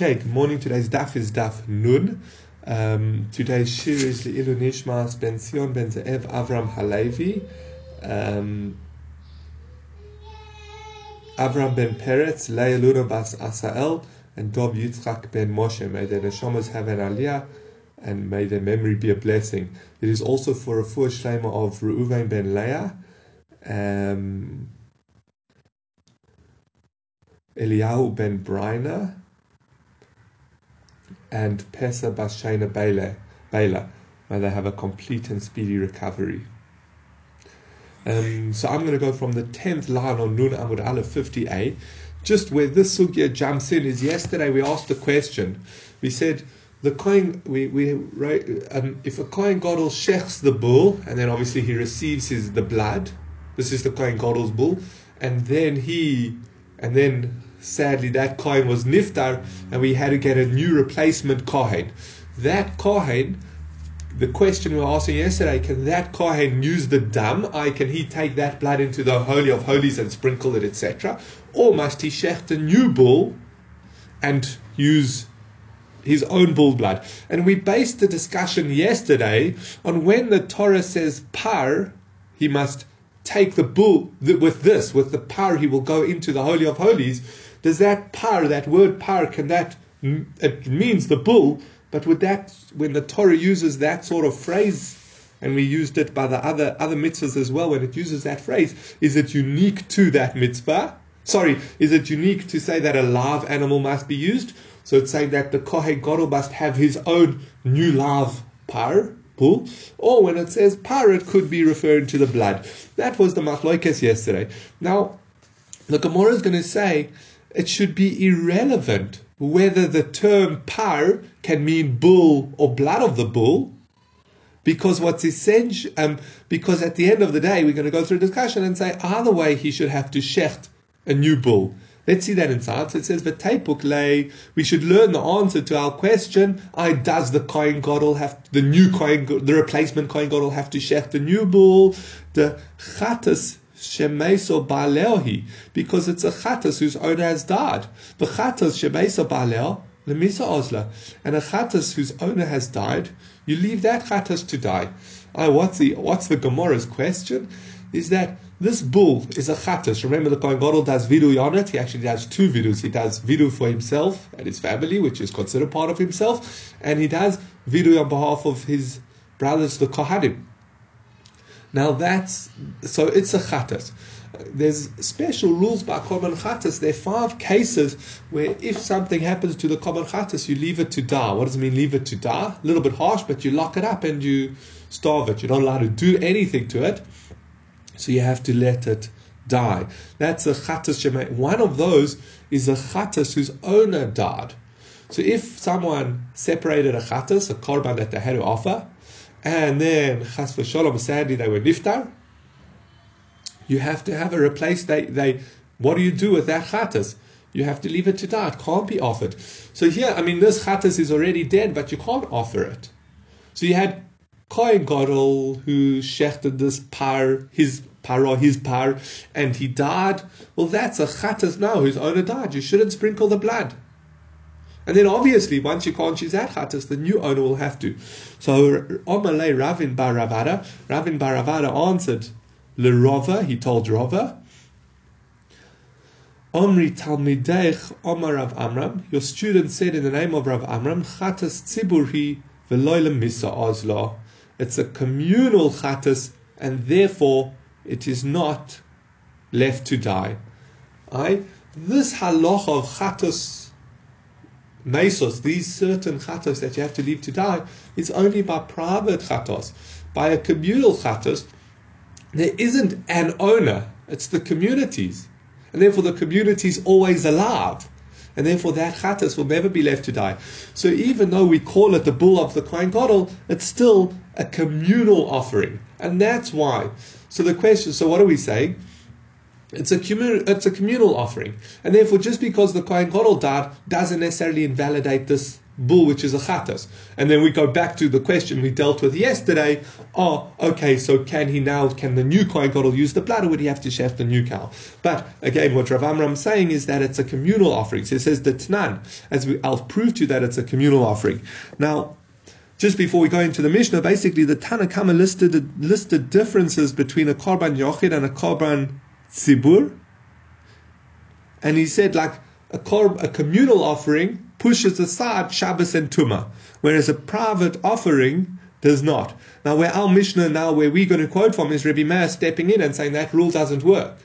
Okay, good morning. Today's daf is daf nun. Um, today's shir is the Nishmas Ben Sion Ben Ze'ev Avram Halevi. Um, Avram Ben Peretz, Leah Luna Bas Asael, and Dov Yitzchak Ben Moshe. May their neshamas have an aliyah, and may their memory be a blessing. It is also for a full shlema of Reuven Ben Leah, um, Eliyahu Ben Briner, and Pesa Bashena Bela. May they have a complete and speedy recovery. Um, so I'm going to go from the 10th line on Nun Amud Aleph 50a. Just where this sugya jumps in is yesterday we asked the question. We said the coin we we um, if a kohen gadol shechs the bull and then obviously he receives his the blood. This is the kohen gadol's bull, and then he and then sadly that kohen was niftar and we had to get a new replacement kohen. That kohen, the question we were asking yesterday, can that kohen use the dam? I can he take that blood into the holy of holies and sprinkle it, etc. Or must he shecht a new bull and use his own bull blood? And we based the discussion yesterday on when the Torah says par, he must take the bull with this, with the par, he will go into the holy of holies does that par, that word par, can that, it means the bull, but would that, when the Torah uses that sort of phrase, and we used it by the other, other mitzvahs as well, when it uses that phrase, is it unique to that mitzvah? Sorry, is it unique to say that a live animal must be used? So it's saying that the Kohen Gadol must have his own new live par, bull, or when it says par, it could be referring to the blood. That was the machlokes yesterday. Now, the Gemara is going to say it should be irrelevant whether the term par can mean bull or blood of the bull, because what's essential, um, because at the end of the day, we're going to go through a discussion and say either way he should have to shecht a new bull. Let's see that inside. So it says, "V'teipuk lay." We should learn the answer to our question. I does the kohen gadol have the new kohen, the replacement kohen gadol have to shecht the new bull? The chatas Shemeso Baleohi, because it's a Chattas whose owner has died. The Chattas Shemeso Baleo, the Misa Osla, and a Chattas whose owner has died, you leave that Chattas to die. Oh, what's the what's the Gemara's question? Is that this bull is a Chattas. Remember the Kohen Gadol does vidu on it. He actually does two vidus. He does vidu for himself and his family, which is considered part of himself, and he does vidu on behalf of his brothers, the Kohanim. Now that's so it's a chatas. There's special rules by common chatas. There are five cases where if something happens to the common chatas, you leave it to die. What does it mean, leave it to die? A little bit harsh, but you lock it up and you starve it. You're not allowed to do anything to it, so you have to let it die. That's a chatas shemay. One of those is a chatas whose owner died. So if someone separated a chatas, a korban that they had to offer, and then chas v'shalom, sadly they were niftar. You have to have a replace. They, they, what do you do with that chatas? You have to leave it to die. It can't be offered. So here, I mean, this chatas is already dead, but you can't offer it. So you had Kohen Gadol who shechted this par, his par his par, and he died. Well, that's a chatas now whose owner died. You shouldn't sprinkle the blood. And then obviously, once you can't use that chattas, the new owner will have to. So Omalei Ravin bar Rav Ada, Ravin bar Rav Ada answered Lerova, he told Rava, Omri Talmidech Omar Rav Amram, your student said in the name of Rav Amram, Chattas Tziburi Veloilem Misa Ozla. It's a communal chattas, and therefore it is not left to die. I, this halach of chattas mesos, these certain chatos that you have to leave to die, is only by private chatos. By a communal chatos, there isn't an owner, it's the communities. And therefore the community is always alive. And therefore that chatos will never be left to die. So even though we call it the bull of the Kohen Gadol, it's still a communal offering. And that's why. So the question, so what are we saying? It's a, commun- it's a communal offering. And therefore, just because the Kohen Gadol died doesn't necessarily invalidate this bull, which is a chatas. And then we go back to the question we dealt with yesterday. Oh, okay, so can he now, can the new Kohen Gadol use the blood or would he have to shecht the new cow? But again, what Rav Amram is saying is that it's a communal offering. So it says the Tnan, as we, I'll prove to you that it's a communal offering. Now, just before we go into the Mishnah, basically the Tanakama listed listed differences between a Korban Yochid and a Korban Tzibur. And he said, like, a, korb, a communal offering pushes aside Shabbos and Tuma, whereas a private offering does not. Now, where our Mishnah now, where we're going to quote from, is Rabbi Meir stepping in and saying that rule doesn't work.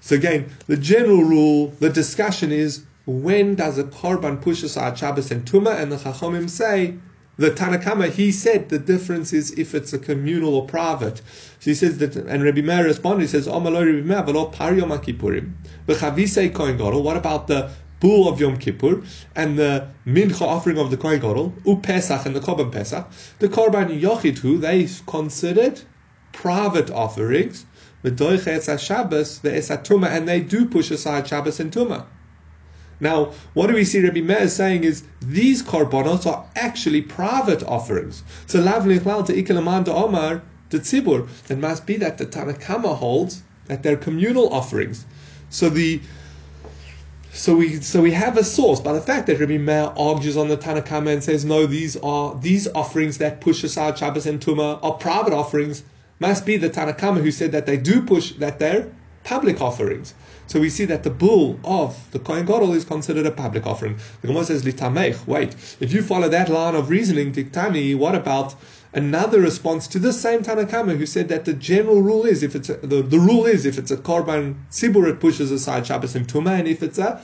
So again, the general rule, the discussion is when does a korban push aside Shabbos and Tuma? And the Chachomim say the Tanakama, he said the difference is if it's a communal or private. So he says that, and Rabbi Meir responded, he says, Omalo Rabbi Meir, v'lo par Yom Kippurim, v'chavise Kohen what about the bull of Yom Kippur, and the mincha offering of the Kohen Gadol, and the Korban Pesach, the Korban Yochid, they considered private offerings, v'doiche etz Shabbos, v'es Tuma, and they do push aside Shabbos and Tuma. Now, what do we see Rabbi Meir saying is these korbanos are actually private offerings. So lav nichlal to ikelaman to omar to tzibur. It must be that the Tanakama holds that they're communal offerings. So the so we so we have a source, but the fact that Rabbi Meir argues on the Tanakama and says no, these are these offerings that push aside Shabbos and Tuma are private offerings must be the Tanakama who said that they do push that they're public offerings. So we see that the bull of the Kohen Gadol is considered a public offering. The Gemara says, Litamech, wait, if you follow that line of reasoning, Diktani, what about another response to the same Tanakama who said that the general rule is, if it's a, the, the rule is, if it's a Korban Tzibur, it pushes aside Shabbos and Tuma, and if it's a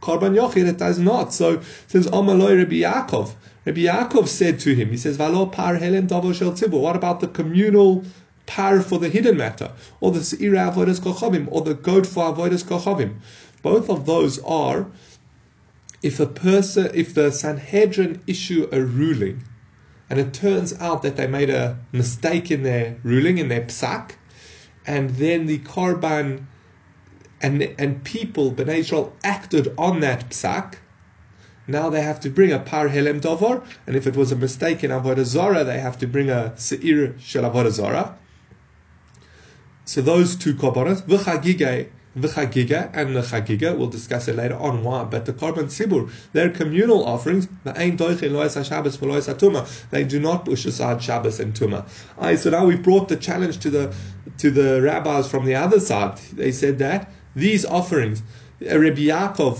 Korban Yochid, it does not. So since Omaloi Rabbi Yaakov, Rabbi Yaakov said to him, he says, Valo par helem shel tzibur. What about the communal par for the hidden matter, or the seira avodas kochavim, or the goat for avodas kochavim. Both of those are if a person, if the Sanhedrin issue a ruling, and it turns out that they made a mistake in their ruling, in their psak, and then the korban and and people, Bnei Israel, acted on that psak. Now they have to bring a par helem dovar, and if it was a mistake in avodah zara, they have to bring a seir shel avodah zara. So those two korbanos, v'chagiga, v'chagiga, and the chagiga, we'll discuss it later on why. But the korban tzibur, they're communal offerings. They do not push aside Shabbos and Tuma. Right, so now we've brought the challenge to the to the rabbis from the other side. They said that these offerings, Rabbi Yaakov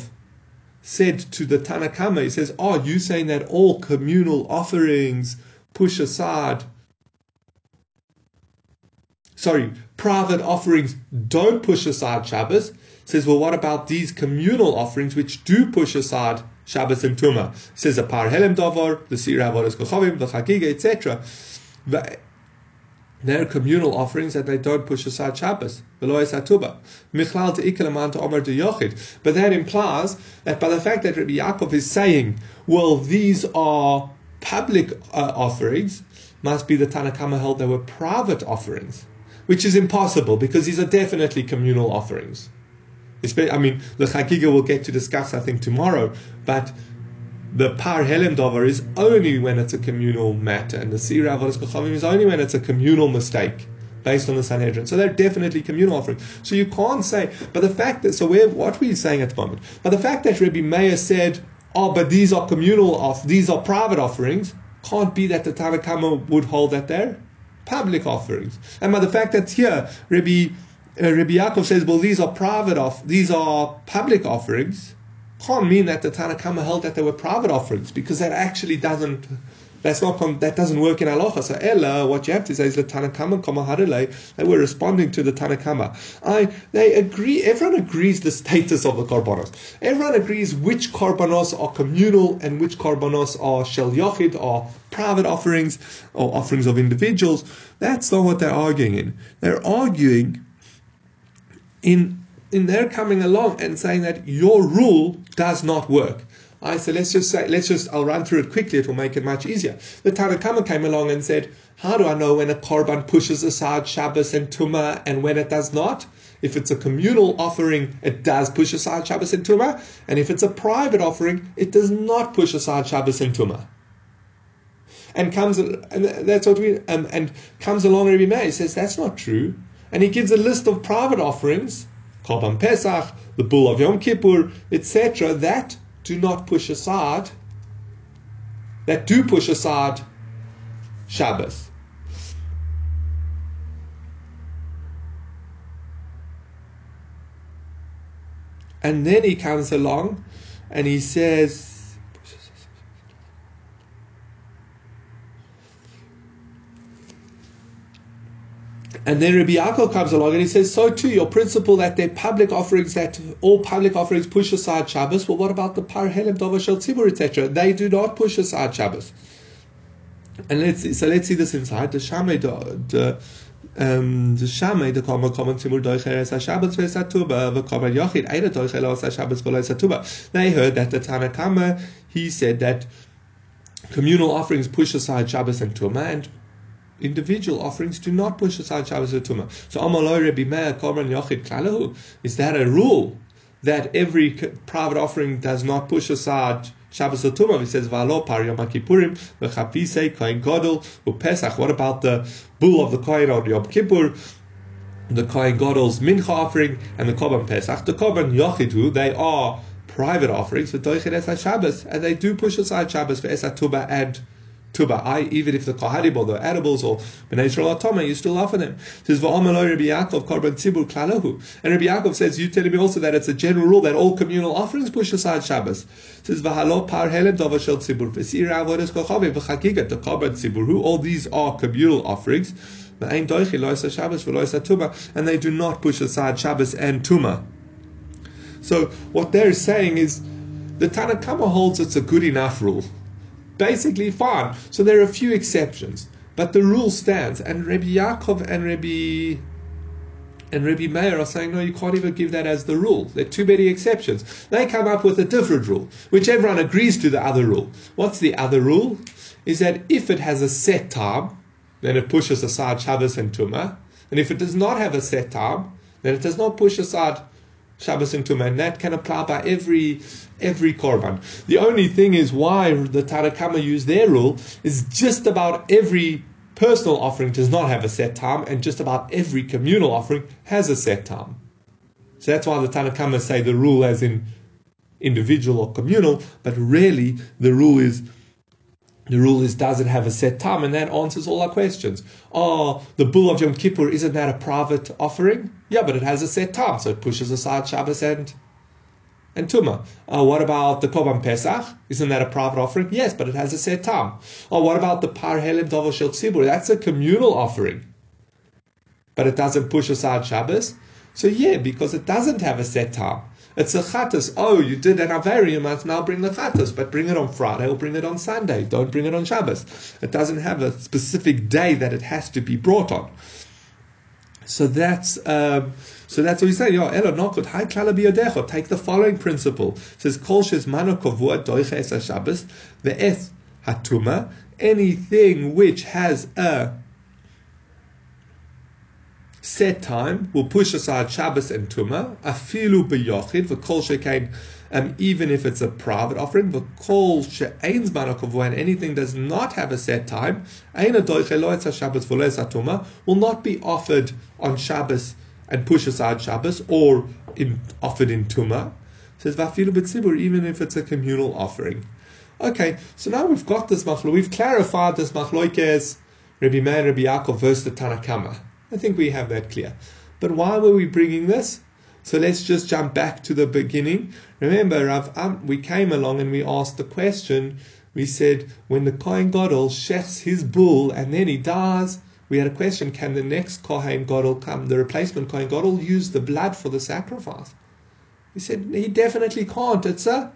said to the Tanakama, he says, "Oh, you saying that all communal offerings push aside?" Sorry, private offerings don't push aside Shabbos. Says, well, what about these communal offerings which do push aside Shabbos and Tuma? Says a par helem davar, the sira avodas kochavim, the chagiga, etc. They're communal offerings that they don't push aside Shabbos. But that implies that by the fact that Rabbi Yaakov is saying, well, these are public uh, offerings, must be the Tanakama held they were private offerings which is impossible because these are definitely communal offerings. I mean, the Chagiga we'll get to discuss, I think, tomorrow, but the Par Helem is only when it's a communal matter, and the Sira Avodas is only when it's a communal mistake based on the Sanhedrin. So they're definitely communal offerings. So you can't say, but the fact that, so we're, what are we saying at the moment? But the fact that Rabbi Meir said, oh, but these are communal off, these are private offerings, can't be that the Tanakama would hold that there public offerings. And by the fact that here Rabbi, uh, Rabbi Yaakov says, well, these are private off, these are public offerings, can't mean that the Tanakama held that they were private offerings because that actually doesn't. That's not that doesn't work in halacha. So Ella, what you have to say is the Tanakama Kamaharele. They were responding to the Tanakama. I they agree. Everyone agrees the status of the korbanos. Everyone agrees which korbanos are communal and which korbanos are shel yochid or private offerings or offerings of individuals. That's not what they're arguing in. They're arguing in in their coming along and saying that your rule does not work. I said, let's just say, let's just, I'll run through it quickly. It will make it much easier. The Tanakhama came along and said, how do I know when a korban pushes aside Shabbos and Tumah and when it does not? If it's a communal offering, it does push aside Shabbos and Tumah. And if it's a private offering, it does not push aside Shabbos and Tumah. And comes, and that's what we, um, and comes along Rabbi Meir, says that's not true. And he gives a list of private offerings, Korban Pesach, the bull of Yom Kippur, etc., that do not push aside, that do push aside Shabbos. And then he comes along and he says, And then Rabbi Yaakov comes along and he says, so too, your principle that they're public offerings, that all public offerings push aside Shabbos, well, what about the Parhelim, Dovashel, Tzibur, etc.? They do not push aside Shabbos. And let's see, so let's see this inside. The Shamay, the, um, the Shamay, the Kama Kama Tzibur, Doicher, Es HaShabbos, Ves HaTuma, the Kama Yochid, Eida Doicher, Lo HaShabbos, Velo HaTuba. They heard that the Tanakama, he said that communal offerings push aside Shabbos and Tumah, and individual offerings do not push aside Shabbos Tumah. So Amaloi Rabbi Meir Korban Yochid Klalahu, is that a rule that every private offering does not push aside Shabbos Tumah? He says Valo Par Yom Kippurim V'Chapise Kohen Gadol Pesach. What about the bull of the Kohen on Yom Kippur? The Kohen Gadol's Mincha offering and the Korban Pesach. The Korban Yochidu, they are private offerings for Doichet Es Shabbos, and they do push aside Shabbos for Es Tumah and tuma. I even if the kohanim or the edibles or bnei Yisrael atoma, you still offer them. It says v'amaloi Rabbi Yaakov korban tzibur klalahu. And Rabbi Yaakov says you telling me also that it's a general rule that all communal offerings push aside Shabbos. It says v'halo par helem dava shel tzibur v'sira avodas v'chagigat the korban tzibur. Who all these are communal offerings. And they do not push aside Shabbos and Tuma. So what they're saying is the Tanakhama holds it's a good enough rule basically fine. So there are a few exceptions, but the rule stands. And Rabbi Yaakov and Rabbi and Rabbi Meir are saying, no, you can't even give that as the rule. There are too many exceptions. They come up with a different rule, which everyone agrees to the other rule. What's the other rule? Is that if it has a set time, then it pushes aside Shabbos and Tumah. And if it does not have a set time, then it does not push aside Shabbos and Tumah, and that can apply by every every korban. The only thing is why the Tanakama use their rule is just about every personal offering does not have a set time, and just about every communal offering has a set time. So that's why the Tanakama say the rule as in individual or communal, but really the rule is the rule is does it have a set time, and that answers all our questions. Oh, the bull of Yom Kippur isn't that a private offering? Yeah, but it has a set time, so it pushes aside Shabbos and and Tuma. Uh, what about the Korban Pesach? Isn't that a private offering? Yes, but it has a set time. Or what about the Par Shel Tzibur? That's a communal offering, but it doesn't push aside Shabbos. So yeah, because it doesn't have a set time. It's a chattas. Oh, you did an must now bring the chattas, but bring it on Friday or bring it on Sunday. Don't bring it on Shabbos. It doesn't have a specific day that it has to be brought on. So that's um, so that's what we say. Yo, elo nokot hai. Take the following principle. It says kol shes mano kovua doicha es Shabbos ve'es hatuma. Anything which has a set time will push aside Shabbos and Tuma, afilu beyochid, v'kol shekain, um, even if it's a private offering, v'kol she'ein zman when anything does not have a set time, ein adoiche lo Shabbos Tuma, will not be offered on Shabbos and push aside Shabbos, or in, offered in Tuma. Says vafilu b'tzibur, even if it's a communal offering. Okay, so now we've got this machlo, we've clarified this machloikes, Rabbi Meir, Rabbi Yaakov versus the Tanakama. I think we have that clear. But why were we bringing this? So let's just jump back to the beginning. Remember, Rav, um, we came along and we asked the question. We said, when the Kohen Gadol shechs his bull and then he dies, we had a question, can the next Kohen Gadol come, the replacement Kohen Gadol, use the blood for the sacrifice? We said, he definitely can't. It's a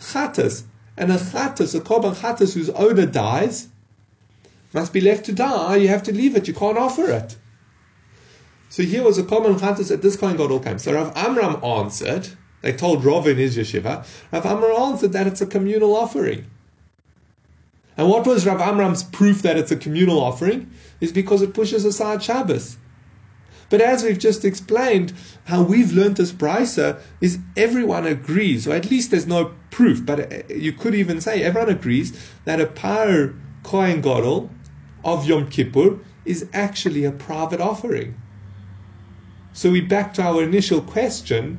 chattas. And a chattas, a korban chattas whose owner dies, must be left to die. You have to leave it. You can't offer it. So here was a common chattas at this Kohen Gadol came. So Rav Amram answered, They told Rav in his yeshiva. Rav Amram answered that it's a communal offering. And what was Rav Amram's proof that it's a communal offering? Is because it pushes aside Shabbos. But as we've just explained, how we've learned this brisa is everyone agrees, or at least there's no proof, but you could even say everyone agrees that a par kohen gadol of Yom Kippur is actually a private offering. So we back to our initial question.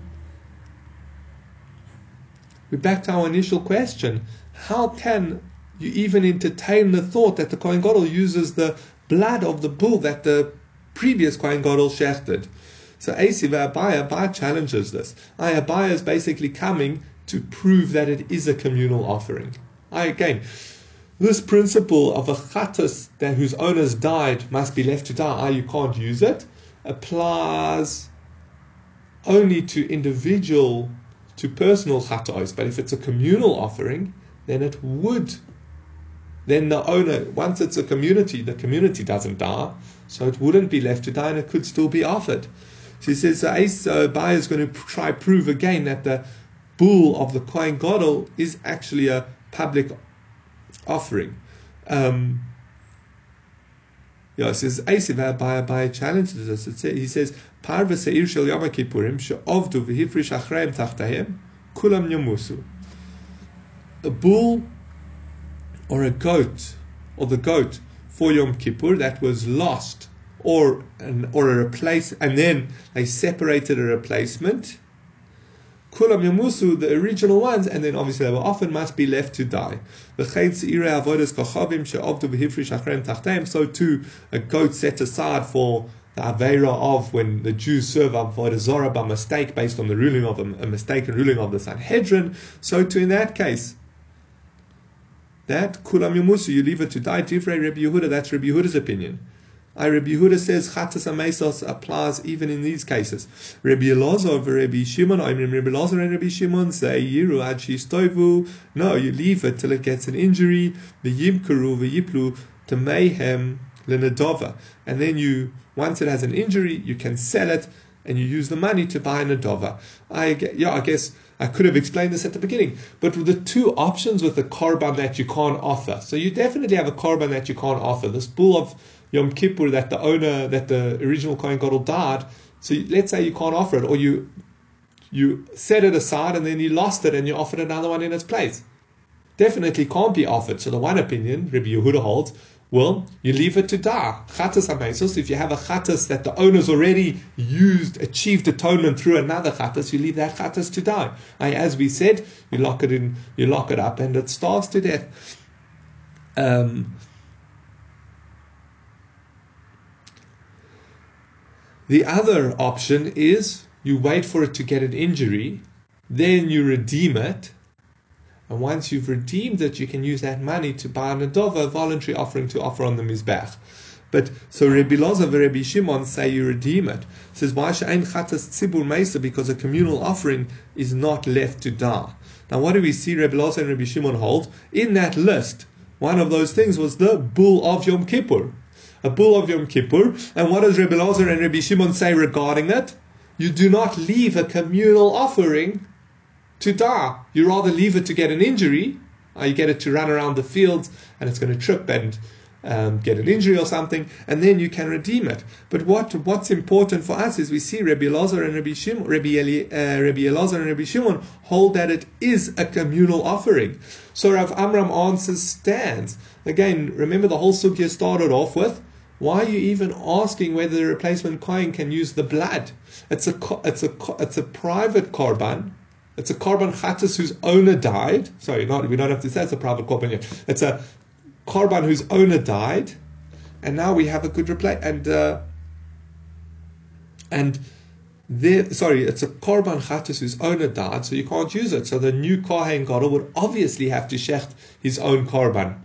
We back to our initial question. How can you even entertain the thought that the Kohen Gadol uses the blood of the bull that the previous Kohen Gadol shechted? So Asiva Abaya, Abaya challenges this. Abaya is basically coming to prove that it is a communal offering. I again, this principle of a chattas that whose owners died must be left to die, I you can't use it, applies only to individual, to personal chatos. But if it's a communal offering, then it would. Then the owner, once it's a community, the community doesn't die, so it wouldn't be left to die, and it could still be offered. So he says, so Ace is going to try prove again that the bull of the Kohen Gadol is actually a public offering. Um, says Eisiv by by challenges us. He says Parva Seir Shel Yom Kippurim she'ovdu v'hifrish achreim tachtahem kulam yamusu. A bull or a goat or the goat for Yom Kippur that was lost or an, or a replace and then they separated a replacement Kulam Yamusu, the original ones, and then obviously they were often must be left to die. The So too, a goat set aside for the Avera of when the Jews serve Avodah Zorah by mistake based on the ruling of a, a mistaken ruling of the Sanhedrin. So too in that case, that Kulam Yamusu, you leave it to die. Divrei Rabbi Yehuda, that's Rabbi Yehuda's opinion. I, Rabbi Yehuda says Chatas Amesos applies even in these cases. Rabbi Elazar Rabbi Shimon, I mean Rabbi Elazar and Rabbi Shimon say Yiru ad Stoivu. No, you leave it till it gets an injury. The Yimkaru, Yiplu, to mayhem, Lenadova. And then you, once it has an injury, you can sell it and you use the money to buy an adova. I yeah, I guess I could have explained this at the beginning, but the two options with the korban that you can't offer. So you definitely have a korban that you can't offer. This bull of Yom Kippur that the owner, that the original Kohen Gadol died. So let's say you can't offer it, or you you set it aside and then you lost it and you offered another one in its place. Definitely can't be offered. So the one opinion, Rabbi Yehuda holds, well, you leave it to die. Chattas amesos. If you have a chattas that the owner's already used, achieved atonement through another chattas, you leave that chattas to die. As we said, you lock it in, you lock it up, and it starves to death. Um, The other option is you wait for it to get an injury, then you redeem it, and once you've redeemed it, you can use that money to buy an adova, a voluntary offering to offer on the mizbeach. But so Rabbi Loza and Rabbi Shimon say you redeem it. Says why she'ain chatas tzibur meisa because a communal offering is not left to die. Now what do we see Rabbi Loza and Rabbi Shimon hold in that list? One of those things was the bull of Yom Kippur a bull of Yom Kippur. And what does Rabbi Lazar and Rabbi Shimon say regarding it? You do not leave a communal offering to die. You rather leave it to get an injury. Uh, you get it to run around the fields and it's going to trip and um, get an injury or something, and then you can redeem it. But what what's important for us is we see Rabbi Elazar and Rabbi Shimon, Rabbi, Eli, uh, Rabbi Elazar and Rabbi Shimon hold that it is a communal offering. So Rav Amram answers stands. Again, remember the whole sugya started off with why are you even asking whether the replacement kohen can use the blood? It's a it's a it's a private korban. It's a korban chatas whose owner died. Sorry, not we don't have to say it's a private korban yet. It's a korban whose owner died, and now we have a good replace and uh, and there, sorry, it's a korban chatas whose owner died, so you can't use it. So the new kohen gadol would obviously have to shecht his own korban,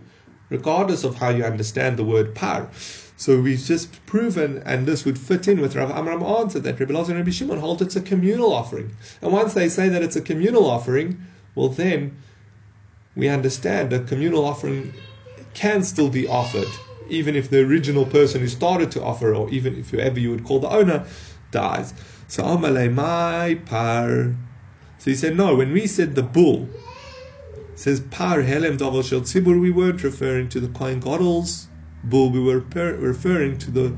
regardless of how you understand the word par. So we've just proven, and this would fit in with Rav Amram answer that Rabbi Lazar and Rabbi Shimon hold it's a communal offering. And once they say that it's a communal offering, well then we understand that communal offering can still be offered, even if the original person who started to offer, or even if whoever you would call the owner, dies. So Amalei my par. So he said, no, when we said the bull, says par helem davar shel tzibur, we weren't referring to the Kohen Gadol's bull, we were referring to the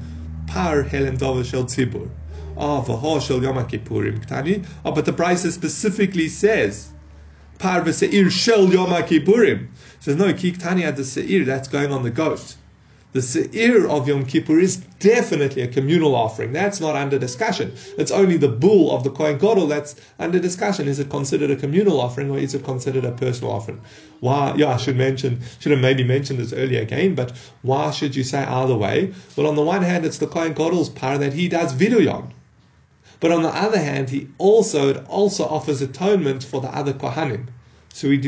par helem davar shel tzibur. Ah, v'ha shel yom kippurim ktani. Ah, but the braisa specifically says par v'seir shel yom kippurim. Says no, ki ktani had the seir, that's going on the goat the Seir of Yom Kippur is definitely a communal offering. That's not under discussion. It's only the bull of the Kohen Gadol that's under discussion. Is it considered a communal offering or is it considered a personal offering? Why? Yeah, I should mention, should have maybe mentioned this earlier again, but why should you say either way? Well, on the one hand, it's the Kohen Gadol's par that he does videoyon. But on the other hand, he also it also offers atonement for the other Kohanim. So we,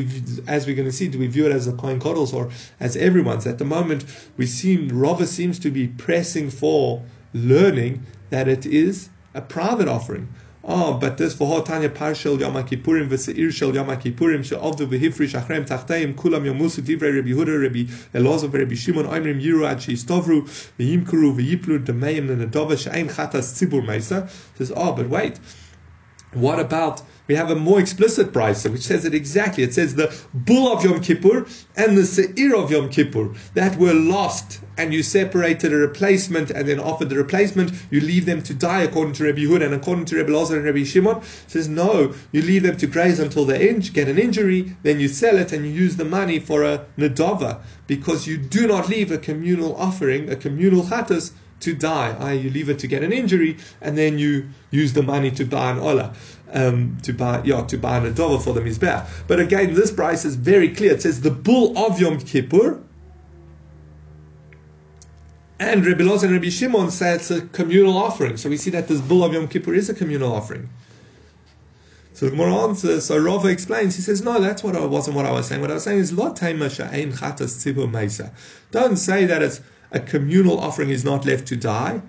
as we're going to see, do we view it as a Kohen Gadol's or as everyone's? At the moment, we seem Rava seems to be pressing for learning that it is a private offering. Oh, but this for Tanya Parshel Yom Kippurim v'Seir Shel Yom Kippurim she'ovdu v'hifrish achrem tachteim kulam yomusu divrei Rabbi Yehuda Rabbi Elazar v'Rabbi Shimon oimrim yiru ad she'istovru v'yimkuru v'yiplu demeim l'nadova she'ein chatas tzibur meisa. Says, oh, but wait, what about we have a more explicit braisa which says it exactly. It says the bull of Yom Kippur and the seir of Yom Kippur that were lost, and you separated a replacement and then offered the replacement. You leave them to die according to Rabbi Hud and according to Rabbi Lazar and Rabbi Shimon. Says no, you leave them to graze until they in- get an injury, then you sell it and you use the money for a nadava because you do not leave a communal offering, a communal chattas to die. I, you leave it to get an injury, and then you use the money to buy an ola, um, to buy yeah, to buy an adova for the mizbeach. But again, this braisa is very clear. It says the bull of Yom Kippur. And Rabbi Loz and Rabbi Shimon say it's a communal offering. So we see that this bull of Yom Kippur is a communal offering. So the Gemara answers, so Rava explains, he says, no, that's what I wasn't what I was saying. What I was saying is, Mesa. Don't say that it's a communal offering is not left to die.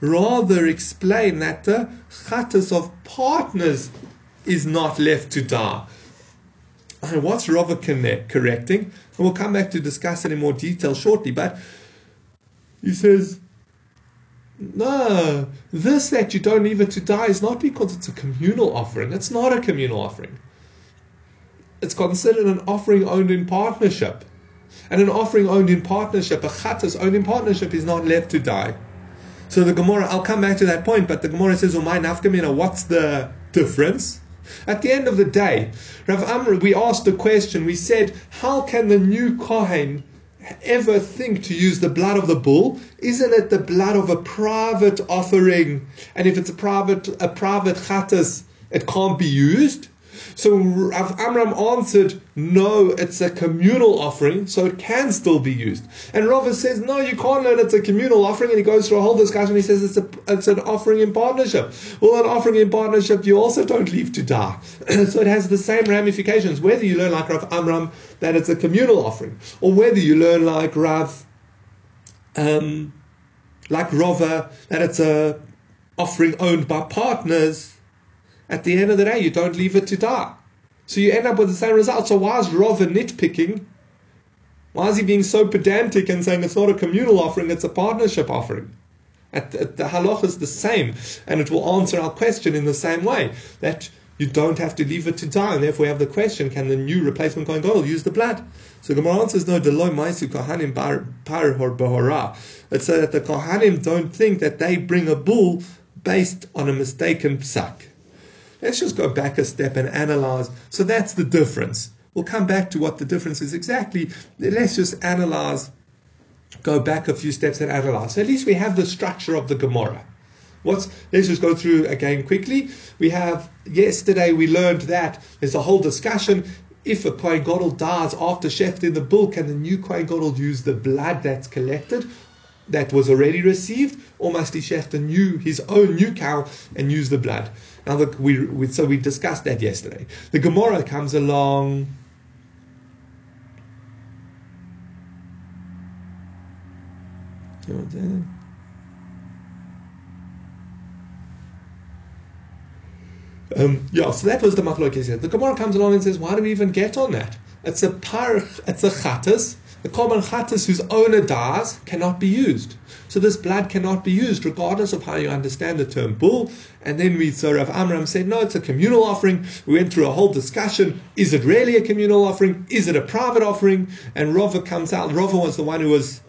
Rather explain that the chattas of partners is not left to die. And what's Rava correcting? And we'll come back to discuss it in more detail shortly, but he says, no, this that you don't leave it to die is not because it's a communal offering. It's not a communal offering it's considered an offering owned in partnership. And an offering owned in partnership, a chattas owned in partnership, is not left to die. So the Gemara, I'll come back to that point, but the Gemara says, "Umay nafkamina." What's the difference? At the end of the day, Rav Amr, we asked the question. We said, "How can the new kohen ever think to use the blood of the bull? Isn't it the blood of a private offering? And if it's a private a private chattas, it can't be used." So Rav Amram answered, no, it's a communal offering, so it can still be used. And Rava says, no, you can't learn it's a communal offering, and he goes through a whole discussion. He says it's a it's an offering in partnership. Well, an offering in partnership, you also don't leave to die. so it has the same ramifications. Whether you learn like Rav Amram that it's a communal offering, or whether you learn like Rav, um, like Rava that it's a offering owned by partners at the end of the day, you don't leave it to die. So you end up with the same result. So why is Rava nitpicking? Why is he being so pedantic and saying it's not a communal offering, it's a partnership offering? At, at the halach is the same, and it will answer our question in the same way that you don't have to leave it to die. And therefore, we have the question: Can the new replacement Kohen Gadol use the blood? So the Gemara answers no. Deloy maisu kohanim par hor. It's so that the kohanim don't think that they bring a bull based on a mistaken psak. Let's just go back a step and analyze. So that's the difference. We'll come back to what the difference is exactly. Let's just analyze, go back a few steps and analyze. So at least we have the structure of the Gemara. What's, let's just go through again quickly. We have, yesterday we learned that there's a whole discussion. If a Kohen Gadol dies after shechting the bull, can the new Kohen Gadol use the blood that's collected that was already received, or must he shecht a new, his own new cow and use the blood? Now, look, we, we, so we discussed that yesterday. The Gemara comes along. Um, yeah, so that was the machlokes. The Gemara comes along and says, "Why do we even get on that? It's a par, it's a chattas, The korban chatas whose owner dies cannot be used. So this blood cannot be used, regardless of how you understand the term bull. And then we saw Rav Amram said, no, it's a communal offering. We went through a whole discussion. Is it really a communal offering? Is it a private offering? And Rava comes out. Rava was the one who was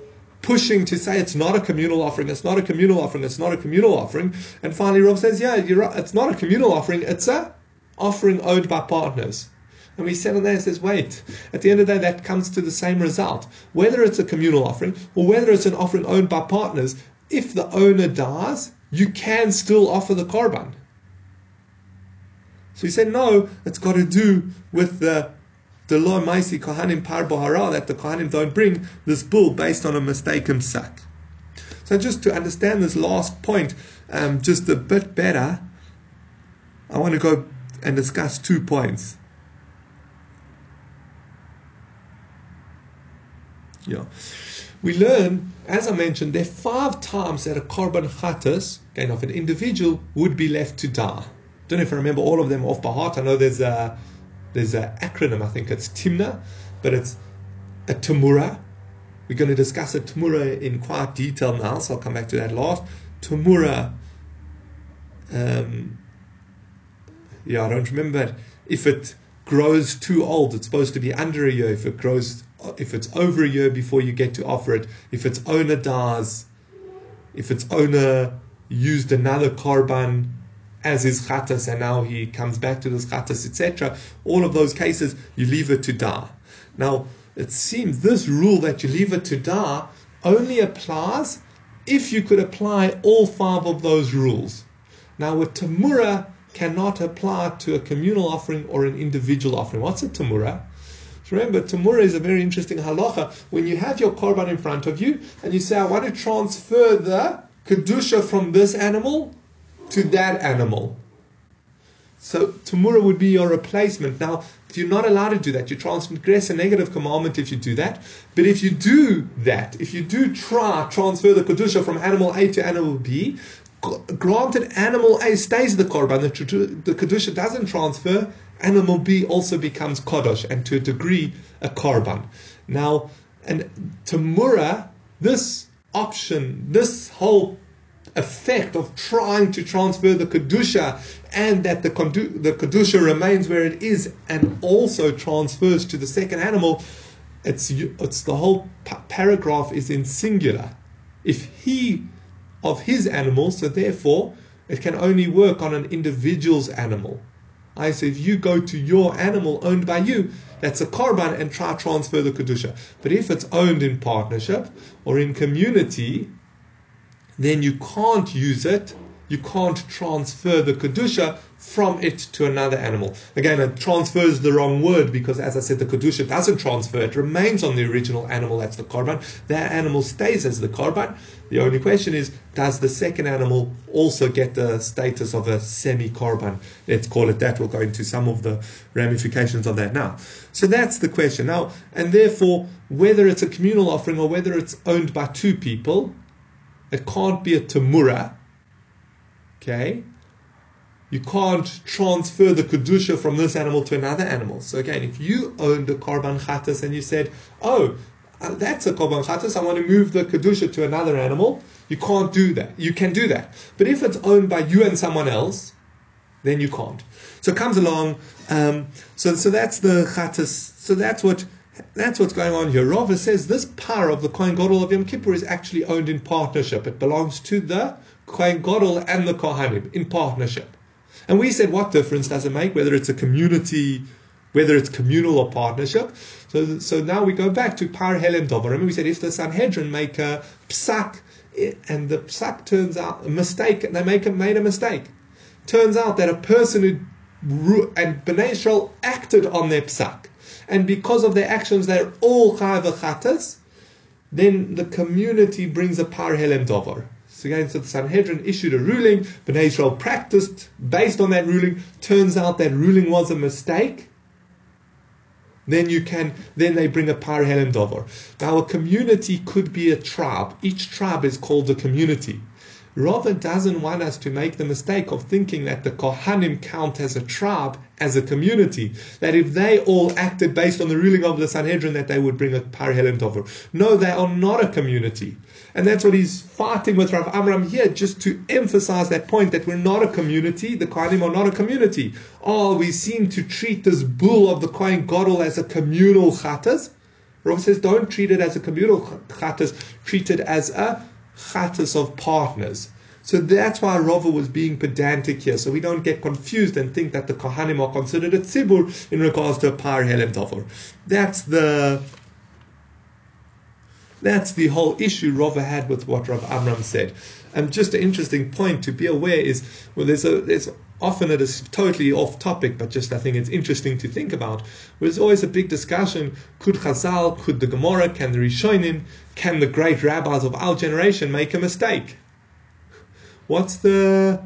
pushing to say it's not a communal offering, it's not a communal offering, it's not a communal offering. And finally, Rav says, yeah, right, it's not a communal offering, it's a offering owed by partners. And we settle there and says, wait, at the end of the day, that comes to the same result. Whether it's a communal offering or whether it's an offering owned by partners, if the owner dies, you can still offer the korban. So he said, no, it's got to do with the the law Maisi Kohanim Par Bahara that the Kohanim don't bring this bull based on a mistaken psak. So just to understand this last point um, just a bit better, I want to go and discuss two points. Yeah. We learn, as I mentioned, there are five times that a korban chatas, again of an individual, would be left to die. Don't know if I remember all of them off by heart. I know there's a there's an acronym, I think it's Timna, but it's a Tamura. We're going to discuss a Tamura in quite detail now, so I'll come back to that last. Tamura, um, yeah, I don't remember if it grows too old, it's supposed to be under a year. If it grows, if it's over a year before you get to offer it, if its owner dies, if its owner used another korban as his chatas and now he comes back to this chatas, etc. All of those cases, you leave it to da. Now, it seems this rule that you leave it to da only applies if you could apply all five of those rules. Now, a tamura cannot apply to a communal offering or an individual offering. What's a tamura? Remember, tamura is a very interesting halacha. When you have your korban in front of you and you say, I want to transfer the kedusha from this animal to that animal. So Tamura would be your replacement. Now, you're not allowed to do that. You transgress a negative commandment if you do that. But if you do that, if you do try transfer the kedusha from animal A to animal B, granted animal A stays the korban, the, the kedusha doesn't transfer. Animal B also becomes kadosh, and to a degree a korban. Now, and Tamura, this option, this whole effect of trying to transfer the kedusha and that the, the kedusha remains where it is and also transfers to the second animal, it's it's the whole paragraph is in singular. If he of his animal, so therefore it can only work on an individual's animal. I say if you go to your animal owned by you, that's a korban and try transfer the kedusha. But if it's owned in partnership or in community, then you can't use it, you can't transfer the Kedusha from it to another animal. Again, it transfers the wrong word because, as I said, the Kedusha doesn't transfer, it remains on the original animal, that's the Korban. That animal stays as the Korban. The only question is, does the second animal also get the status of a semi Korban? Let's call it that. We'll go into some of the ramifications of that now. So that's the question. Now, and therefore, whether it's a communal offering or whether it's owned by two people, it can't be a tamura. Okay? You can't transfer the kedusha from this animal to another animal. So again, if you owned a korban chatas and you said, "Oh, uh, that's a korban chatas. I want to move the kedusha to another animal," you can't do that. You can do that, but if it's owned by you and someone else, then you can't. So it comes along. Um, so so that's the chatas. So that's what that's what's going on here. Rava says this par of the Kohen Gadol of Yom Kippur is actually owned in partnership. It belongs to the Kohen Gadol and the Kohanim in partnership. And we said, what difference does it make whether it's a community, whether it's communal or partnership? So, so now we go back to Par Helem Dover. Remember, we said if the Sanhedrin make a psak and the psak turns out a mistake, and they make a, made a mistake, turns out that a person who and Bnei Israel acted on their psak and because of their actions they're all chayav then the community brings a par helem dover. So again, so the Sanhedrin issued a ruling, Bnei Israel practiced based on that ruling, turns out that ruling was a mistake, then you can then they bring a par helem dover. Now a community could be a tribe. Each tribe is called a community. Rava doesn't want us to make the mistake of thinking that the Kohanim count as a tribe, as a community, that if they all acted based on the ruling of the Sanhedrin, that they would bring a par helem dover. No, they are not a community. And that's what he's fighting with Rav Amram here, just to emphasize that point that we're not a community, the Kohanim are not a community. Oh, we seem to treat this bull of the Kohen Gadol as a communal chattas. Rav says, don't treat it as a communal chattas, treat it as a chattas of partners. So that's why Rava was being pedantic here, so we don't get confused and think that the Kohanim are considered a tzibur in regards to a par helem dover. That's the that's the whole issue Rava had with what Rav Amram said. And just an interesting point to be aware is well, there's a there's often it is totally off topic, but just I think it's interesting to think about. There's always a big discussion: could Chazal, could the Gemara, can the Rishonim, can the great rabbis of our generation make a mistake? What's the,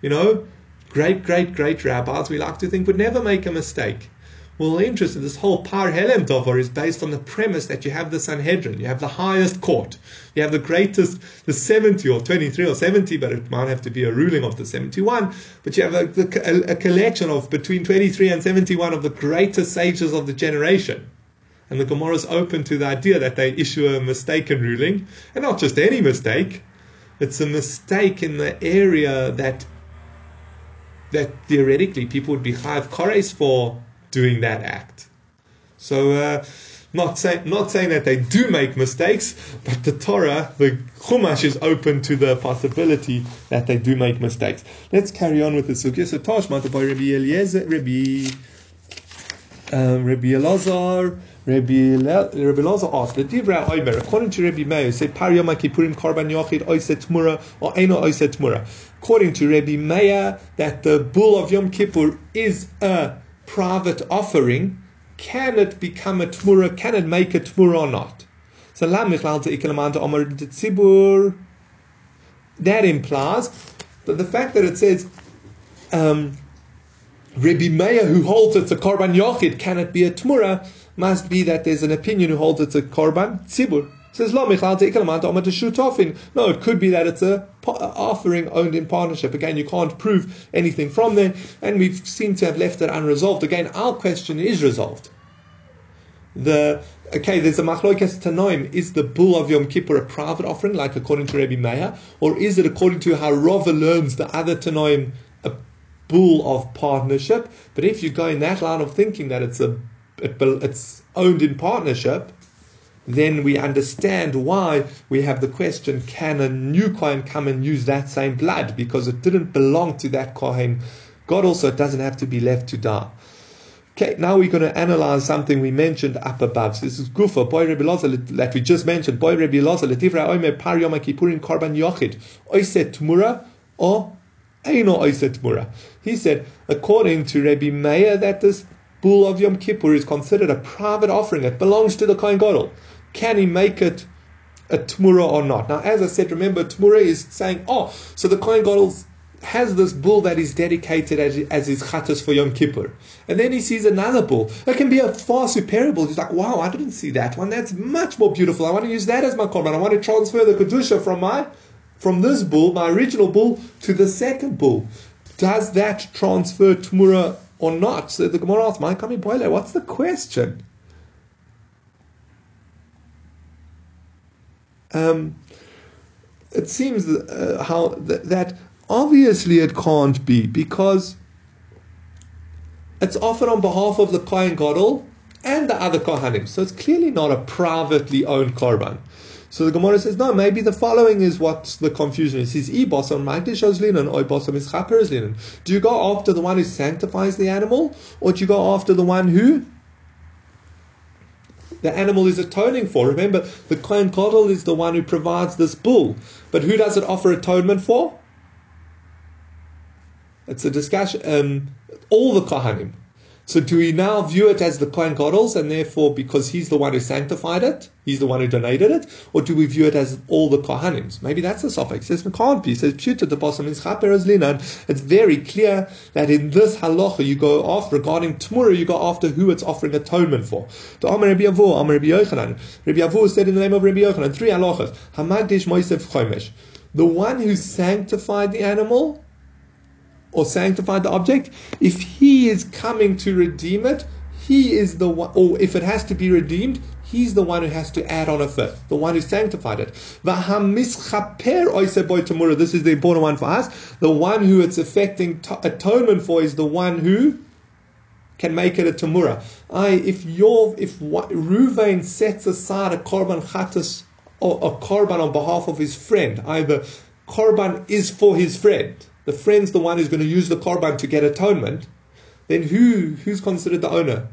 you know, great, great, great rabbis we like to think would never make a mistake? Well, interesting. This whole Par Helem Dover is based on the premise that you have the Sanhedrin, you have the highest court, you have the greatest, the 70 or 23 or 70, but it might have to be a ruling of the 71. But you have a, a, a collection of between 23 and 71 of the greatest sages of the generation. And the Gemara is open to the idea that they issue a mistaken ruling, and not just any mistake. It's a mistake in the area that that theoretically people would be chayav kores for doing that act. So, uh, not, say, not saying that they do make mistakes, but the Torah, the Chumash, is open to the possibility that they do make mistakes. Let's carry on with the Sugya. So, Tashma, by Rabbi Eliezer, Rabbi, um, Rabbi Elazar, Rabbi, Rabbi Elazar asked, the Divra Oimer, according to Rabbi Meir, say, Par Yom Kippurim Karban Yochid Oiset Tmura, or Eino Oiset Tmura. According to Rabbi Meir, that the bull of Yom Kippur is a private offering, can it become a tmura? Can it make a tmura or not? So that implies that the fact that it says um, Rabbi Meir who holds it's a korban yochid, can it be a tmura? Must be that there's an opinion who holds it's a korban tzibur says No, it could be that it's a offering owned in partnership. Again, you can't prove anything from there, and we seem to have left it unresolved. Again, our question is resolved. The okay, there's a machlokas tanoim. Is the bull of Yom Kippur a private offering, like according to Rabbi Meir, or is it according to how Rava learns the other tanoim a bull of partnership? But if you go in that line of thinking that it's a it, it's owned in partnership, then we understand why we have the question can a new Kohen come and use that same blood? Because it didn't belong to that Kohen. God also doesn't have to be left to die. Okay, now we're going to analyze something we mentioned up above. So this is Gufa, Boy Rebbe Loza, that we just mentioned. Boy Rebbe Loza, Letivra Oime Par Yom Kippurim Korban Yochid, Oiset Tmura, or Eino Oiset Tmura. He said, according to Rebbe Meir, that this bull of Yom Kippur is considered a private offering. It belongs to the Kohen Gadol can he make it a tmura or not? Now, as I said, remember, tmura is saying, oh, so the Kohen Gadol has this bull that is dedicated as, as his chattas for Yom Kippur. And then he sees another bull. That can be a far superior bull. He's like, wow, I didn't see that one. That's much more beautiful. I want to use that as my korban. I want to transfer the Kedusha from my, from this bull, my original bull, to the second bull. Does that transfer Tmura or not? So the Gemara asks, my coming boiler, what's the question? Um, it seems uh, how th- that obviously it can't be because it's offered on behalf of the Kohen Gadol and the other Kohanim. So it's clearly not a privately owned korban. So the Gemara says, no, maybe the following is what the confusion is. Says, e bosom linen, or bosom is linen. Do you go after the one who sanctifies the animal, or do you go after the one who the animal is atoning for. Remember, the Kohen Gadol is the one who provides this bull. But who does it offer atonement for? It's a discussion. Um, all the Kohanim. So do we now view it as the Kohen Gadol's and therefore because he's the one who sanctified it, he's the one who donated it, or do we view it as all the Kohanim's? Maybe that's the suffix. It can't be. It says Pshuta the bottom is. It's very clear that in this halacha you go after regarding Tmura, you go after who it's offering atonement for. The Amar Rabbi Avu, Amar Rabbi Yochanan. Rabbi Avu said in the name of Rabbi Yochanan, three halachas. The one who sanctified the animal or sanctified the object, if he is coming to redeem it, he is the one, or if it has to be redeemed, he's the one who has to add on a fifth, the one who sanctified it. This is the important one for us. The one who it's affecting atonement for is the one who can make it a tamura. I, if your if Ruvain sets aside a korban chatas or a korban on behalf of his friend, either korban is for his friend, the friend's the one who's going to use the korban to get atonement, then who who's considered the owner?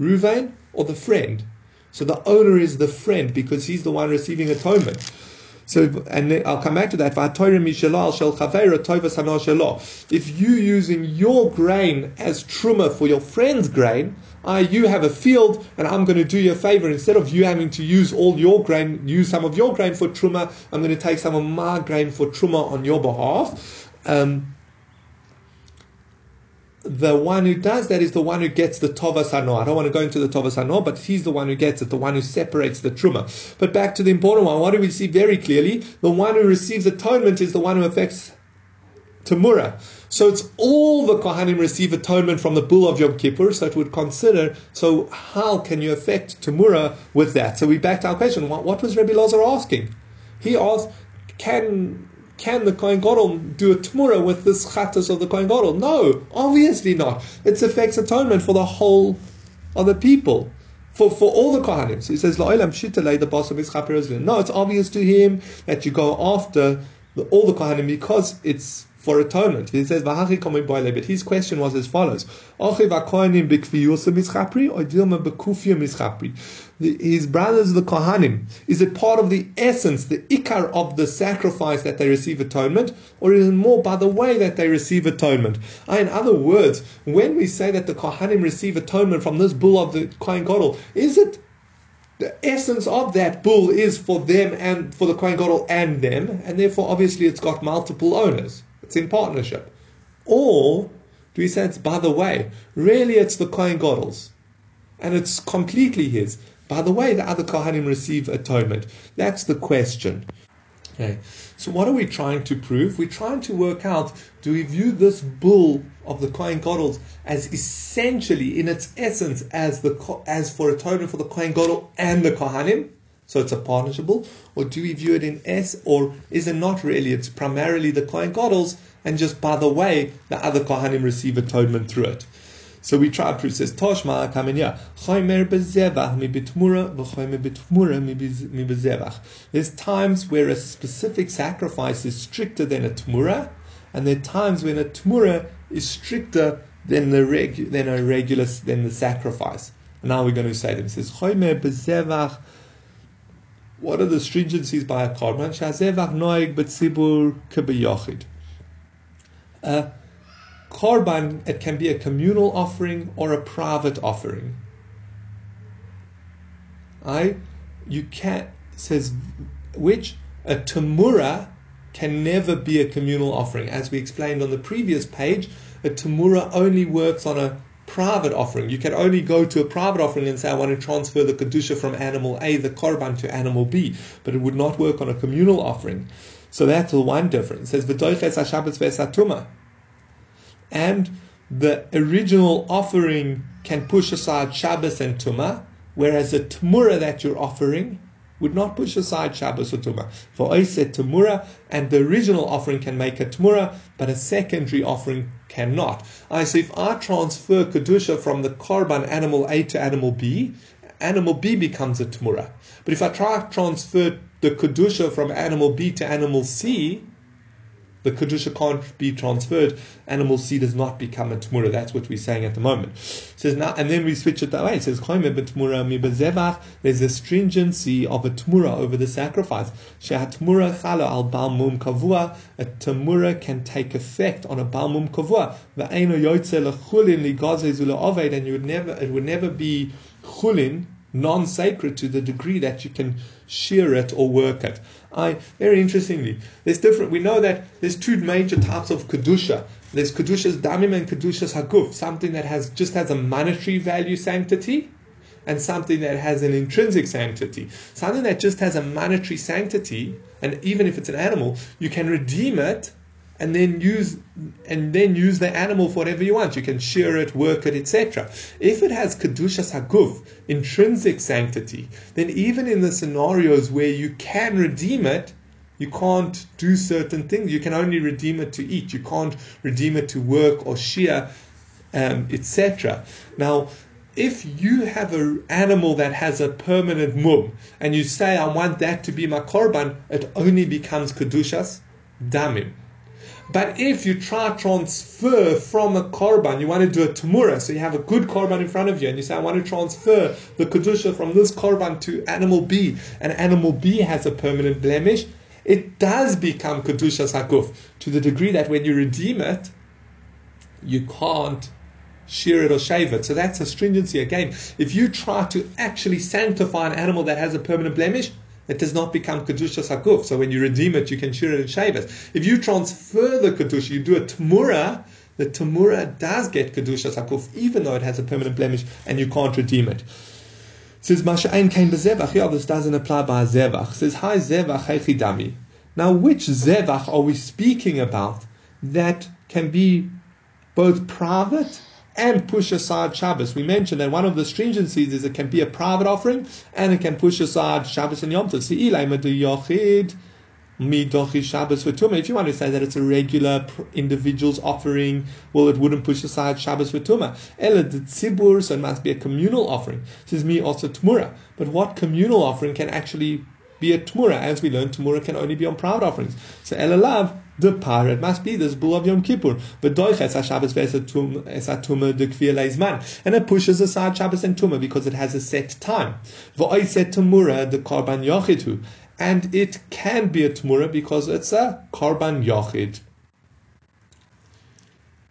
Ruvain or the friend? So the owner is the friend because he's the one receiving atonement. So, and I'll come back to that. If you using your grain as truma for your friend's grain, I, you have a field, and I'm going to do you a favor. Instead of you having to use all your grain, use some of your grain for truma. I'm going to take some of my grain for truma on your behalf. Um, the one who does that is the one who gets the tovas. I don't want to go into the tovas but he's the one who gets it, the one who separates the truma. But back to the important one, what do we see very clearly? The one who receives atonement is the one who affects tamura. So it's all the kohanim receive atonement from the bull of Yom Kippur. So it would consider. So how can you affect tamura with that? So we back to our question. What, what was Rabbi Lazar asking? He asked, can can the Kohen Gadol do a tmura with this chatas of the Kohen Gadol? No, obviously not. It affects atonement for the whole of the people. For, for all the Kohanim. So he says, the boss of his No, it's obvious to him that you go after the, all the Kohanim because it's for atonement. He says, but his question was as follows. His brothers, the Kohanim, is it part of the essence, the ikar of the sacrifice that they receive atonement, or is it more by the way that they receive atonement? Ah, in other words, when we say that the Kohanim receive atonement from this bull of the Kohen Gadol, is it the essence of that bull is for them and for the Kohen Gadol and them, and therefore obviously it's got multiple owners. It's in partnership. Or do we say it's by the way? Really, it's the Kohen Gadol's. And it's completely his. By the way, the other Kohanim receive atonement. That's the question. Okay. So what are we trying to prove? We're trying to work out, do we view this bull of the Kohen Gadol as essentially, in its essence, as the as for atonement for the Kohen Gadol and the Kohanim? So it's a punishable? or do we view it in S, or is it not really? It's primarily the Kohen Gadol's, and just by the way, the other Kohanim receive atonement through it. So we try to says Toshma Kamenya, Chaymer bezevach mi bitmura, v'chaymer bitmura mi bezevach. There's times where a specific sacrifice is stricter than a tmura, and there are times when a tmura is stricter than the regu- than a regular than the sacrifice. And now we're going to say them. It says Chaymer bezevach what are the stringencies by a korban? Kebeyochid. A korban, it can be a communal offering or a private offering. I, you can't, says, which a tamura can never be a communal offering. As we explained on the previous page, a tamura only works on a private offering. You can only go to a private offering and say, I want to transfer the Kedusha from animal A, the Korban, to animal B. But it would not work on a communal offering. So that's the one difference. It says, And the original offering can push aside Shabbos and Tuma, whereas the Tmura that you're offering would not push aside Shabbos or Tumah. For Oiset Tumura, and the original offering can make a Tumura, but a secondary offering cannot. I say if I transfer Kedusha from the Korban animal A to animal B, animal B becomes a Tumura. But if I try to transfer the Kedusha from animal B to animal C, the kedusha can't be transferred. Animal seed does not become a tmura. That's what we're saying at the moment. It says now, and then we switch it that way. It says There's a stringency of a tmura over the sacrifice. Shehatmura chala al balmum kavua. A tmura can take effect on a balmum kavua. Ve'eno yotze lechulin ligazez aved, and you would never, it would never be chulin non-sacred to the degree that you can shear it or work it. I very interestingly, there's different. We know that there's two major types of kedusha. There's kedushas damim and kedushas haguf, something that has just has a monetary value sanctity, and something that has an intrinsic sanctity. Something that just has a monetary sanctity, and even if it's an animal, you can redeem it and then use and then use the animal for whatever you want. You can shear it, work it, etc. If it has kedushas haguf, intrinsic sanctity, then even in the scenarios where you can redeem it, you can't do certain things. You can only redeem it to eat. You can't redeem it to work or shear, um, etc. Now, if you have an animal that has a permanent mum and you say, I want that to be my korban, it only becomes kedushas damim. But if you try transfer from a korban, you want to do a tamura, so you have a good korban in front of you, and you say, I want to transfer the kedusha from this korban to animal B, and animal B has a permanent blemish, it does become kedushas haguf to the degree that when you redeem it, you can't shear it or shave it. So that's a stringency again. If you try to actually sanctify an animal that has a permanent blemish, it does not become kedushas haguf. So when you redeem it, you can shear it and shave it. If you transfer the kedusha, you do a tamura. The tamura does get kedushas haguf, even though it has a permanent blemish, and you can't redeem it. Says Masha'ain came bezevach. Yeah, this doesn't apply by zevach. Says hi zevach dami. Now, which zevach are we speaking about that can be both private and push aside Shabbos. We mentioned that one of the stringencies is it can be a private offering and it can push aside Shabbos and Yom Tov. Shabbos for Tumah. If you want to say that it's a regular individual's offering, well, it wouldn't push aside Shabbos for Tumah. Ela tzibur, so it must be a communal offering. This is me also Tmura. But what communal offering can actually be a Tmura? As we learned, Tmura can only be on private offerings. So Ela Lav, the par, it must be this bull of Yom Kippur. And it pushes aside Shabbos and tumah because it has a set time. The karban yochitu, and it can be a tmura because it's a karban yochid.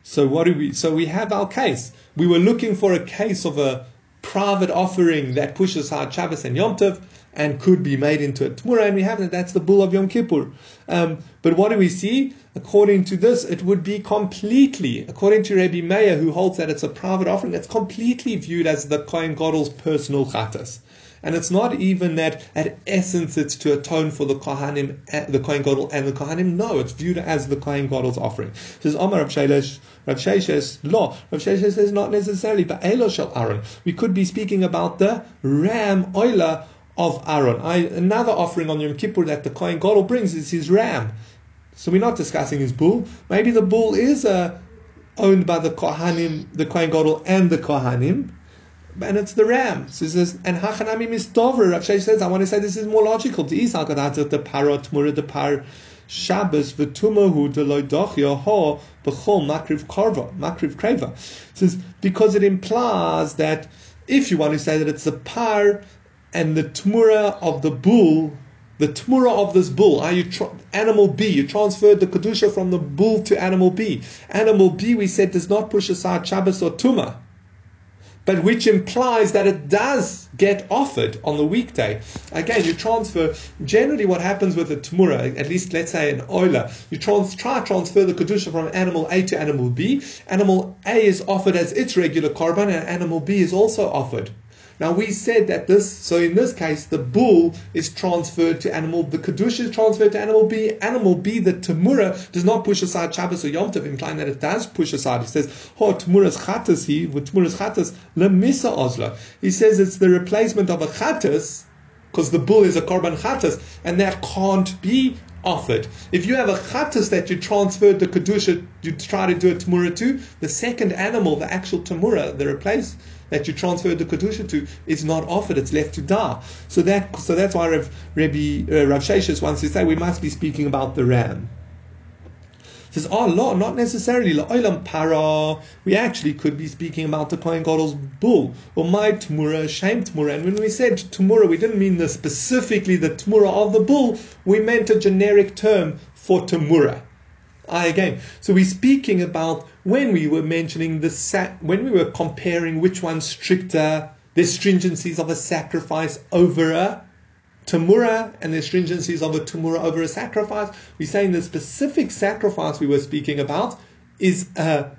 So what do we? So we have our case. We were looking for a case of a private offering that pushes hard Shabbos and Yom Tov and could be made into a tmura, and we have that. That's the bull of Yom Kippur. Um, but what do we see? According to this, it would be completely, according to Rabbi Meir, who holds that it's a private offering, it's completely viewed as the Kohen Gadol's personal chatas. And it's not even that at essence it's to atone for the Kohanim, the Kohen Gadol and the Kohanim. No, it's viewed as the Kohen Gadol's offering. It says Omar Rav Shelesh, Rav Sheshes, law. Rav Sheshes says not necessarily, but Elo Shel Aaron. We could be speaking about the ram oila of Aaron. I, another offering on Yom Kippur that the Kohen Gadol brings is his ram. So we're not discussing his bull. Maybe the bull is uh, owned by the Kohanim, the Kohen Gadol and the Kohanim, and it's the ram. So he says, and Hachanami Mistover. Rav says, I want to say this is more logical. To Isal the Parot Mura the Par Shabbos v'tumahu deloidochya ho b'chol makriv karva makriv kreva. Says because it implies that if you want to say that it's a par and the tmura of the bull, the tmura of this bull, are you tra- animal B, you transferred the kedusha from the bull to animal B. Animal B, we said, does not push aside Shabbos or Tuma, but which implies that it does get offered on the weekday. Again, you transfer. Generally, what happens with a tmura, at least let's say an oiler, you trans, try transfer the kedusha from animal A to animal B. Animal A is offered as its regular korban, and animal B is also offered. Now we said that this, so in this case, the bull is transferred to animal, the kedusha is transferred to animal B. Animal B, the tamura, does not push aside Shabbos or Yom Tov, implying that it does push aside. He says, "Ho tamura's chatas he with tamura's chatas lemisa ozla." He says it's the replacement of a chatas because the bull is a korban chatas, and that can't be offered. If you have a chatas that you transferred the kedusha, you try to do a tamura to, the second animal, the actual tamura, the replace that you transferred the kedusha to is not offered; it's left to die. So that so that's why Rav, Rabbi uh, Rav Sheshes wants to say we must be speaking about the ram. Says, oh, no, not necessarily. La'olam para. We actually could be speaking about the Kohen Gadol's bull. Or my tmura, shame tmura. And when we said tmura, we didn't mean the specifically the tmura of the bull. We meant a generic term for tmura. I again. So we're speaking about when we were mentioning the when we were comparing which one's stricter, the stringencies of a sacrifice over a tamura and the stringencies of a tamura over a sacrifice. We're saying the specific sacrifice we were speaking about is a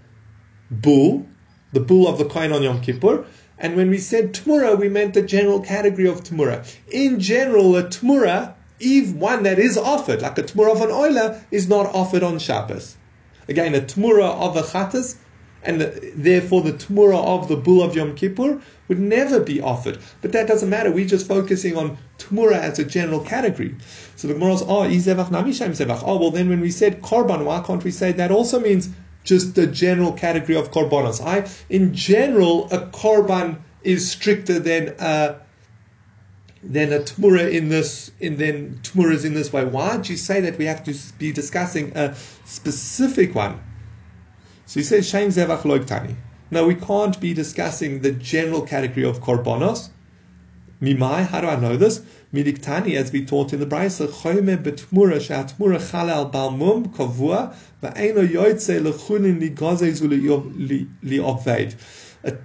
bull, the bull of the Kohen on Yom Kippur, And when we said tamura, we meant the general category of tamura. In general, a tamura, even one that is offered, like a tamura of an oiler, is not offered on Shabbos. Again, a tamura of a Chattas, and the, therefore the Tmura of the bull of Yom Kippur would never be offered. But that doesn't matter. We're just focusing on Tmura as a general category. So the Gemara is, oh, ah, Izevach Namishem Zevach. Oh, well, then when we said Korban, why can't we say that also means just the general category of korbanos. I, in general, a korban is stricter than a than a tmura in this, in then tmuras in this way. Why did you say that we have to be discussing a specific one? So he says Shem Zevach Loiktani. Now we can't be discussing the general category of korbanos. Mimai, how do I know this? Miliktani, as we taught in the Braisa, Choyme betmura she'atmura chala al balmum kavua va'eno yoytze lechunin ligazezu li'oved. A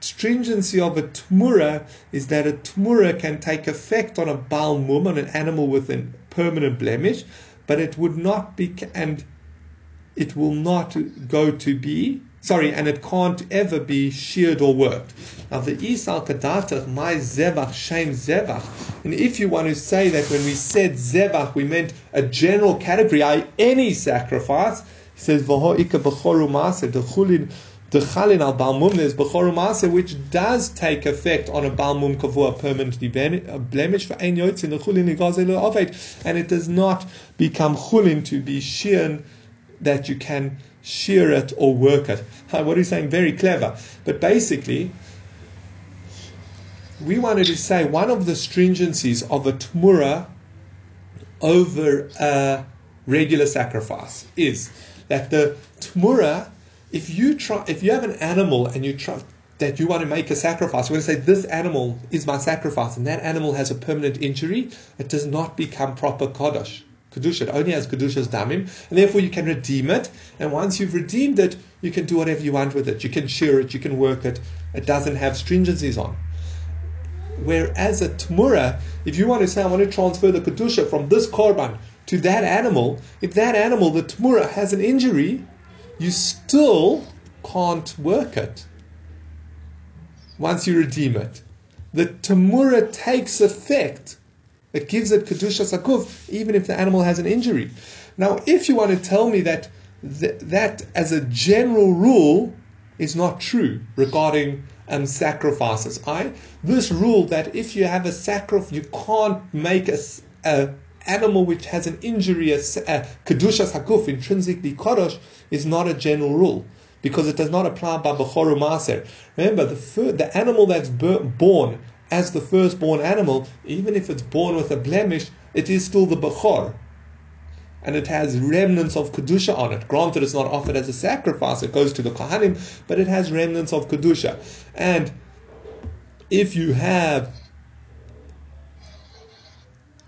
stringency of a tmura is that a tmura can take effect on a balmum, on an animal with a permanent blemish, but it would not be, and it will not go to be Sorry, and it can't ever be sheared or worked. Now the Isal Kadatach, my Zevach, Shem Zevach. And if you want to say that when we said Zevach, we meant a general category, i.e., any sacrifice, he says, Vaho Ika Bechoru the Chulin, the Chalin al Balmum, there's Bechoru Maser, which does take effect on a Balmum Kavua permanently uh, blemish for Ein Yotzin, the Chulin Igazelu and it does not become Chulin to be sheared that you can shear it or work it. What are you saying? Very clever. But basically, we wanted to say one of the stringencies of a tmura over a regular sacrifice is that the tmura, if you try, if you have an animal and you try that you want to make a sacrifice, you want to say this animal is my sacrifice, and that animal has a permanent injury, it does not become proper kodesh. Kedusha. It only has Kedusha's damim, and therefore you can redeem it. And once you've redeemed it, you can do whatever you want with it. You can shear it, you can work it. It doesn't have stringencies on. Whereas a Tmura, if you want to say, I want to transfer the Kedusha from this Korban to that animal, if that animal, the Tmura, has an injury, you still can't work it once you redeem it. The Tamura takes effect it gives it kedushas haguf, even if the animal has an injury. Now, if you want to tell me that th- that, as a general rule, is not true regarding um, sacrifices, I this rule that if you have a sacrifice, you can't make a, a animal which has an injury, a, a kedushas haguf, intrinsically kodosh, is not a general rule because it does not apply by bechoru maser. Remember, the the animal that's born as the firstborn animal, even if it's born with a blemish, it is still the Bechor. And it has remnants of Kedusha on it. Granted, it's not offered as a sacrifice, it goes to the Kohanim, but it has remnants of Kedusha. And if you have,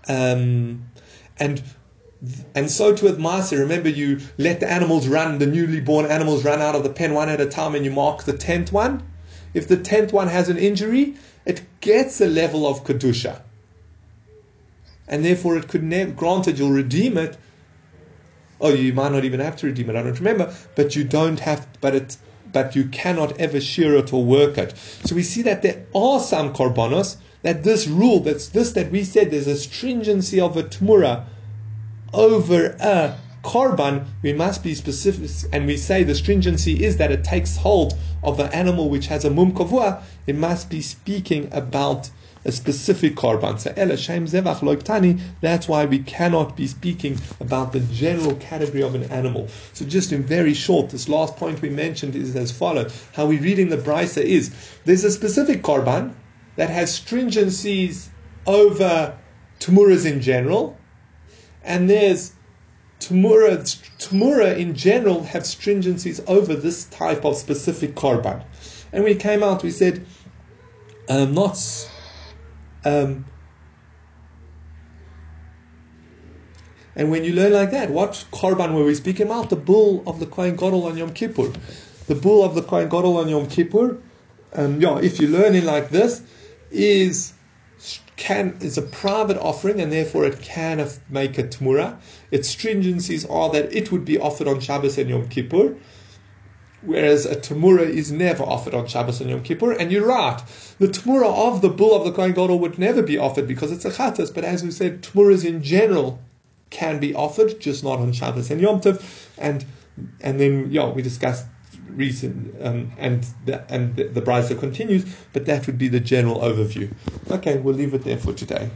um, and and so too with Maaseh. Remember, you let the animals run, the newly born animals run out of the pen one at a time, and you mark the tenth one. If the tenth one has an injury, it gets a level of kedusha, and therefore it could never. Granted, you'll redeem it. Oh, you might not even have to redeem it. I don't remember, but you don't have. But it. But you cannot ever shear it or work it. So we see that there are some korbanos that this rule, that's this that we said, there's a stringency of a tmura over a korban, we must be specific, and we say the stringency is that it takes hold of an animal which has a mum kavua, it must be speaking about a specific korban. So ela shem zevach loiktani. That's why we cannot be speaking about the general category of an animal. So just in very short, this last point we mentioned is as follows: How we read in the braisa is there's a specific korban that has stringencies over tumuras in general, and there's Tumura, Tumura in general have stringencies over this type of specific korban. And we came out, we said, um, not. Um, and when you learn like that, what korban were we speaking about? The bull of the Kohen Gadol on Yom Kippur. The bull of the Kohen Gadol on Yom Kippur, um, yeah, if you learn it like this, is can is a private offering and therefore it can make a tmura. Its stringencies are that it would be offered on Shabbos and Yom Kippur, whereas a tamura is never offered on Shabbos and Yom Kippur. And you're right, the tamura of the bull of the Kohen Gadol would never be offered because it's a chatas. But as we said, tamuras in general can be offered, just not on Shabbos and Yom Tov. And and then yeah, we discussed reason um, and the, and the, the braisa continues, but that would be the general overview. Okay, we'll leave it there for today.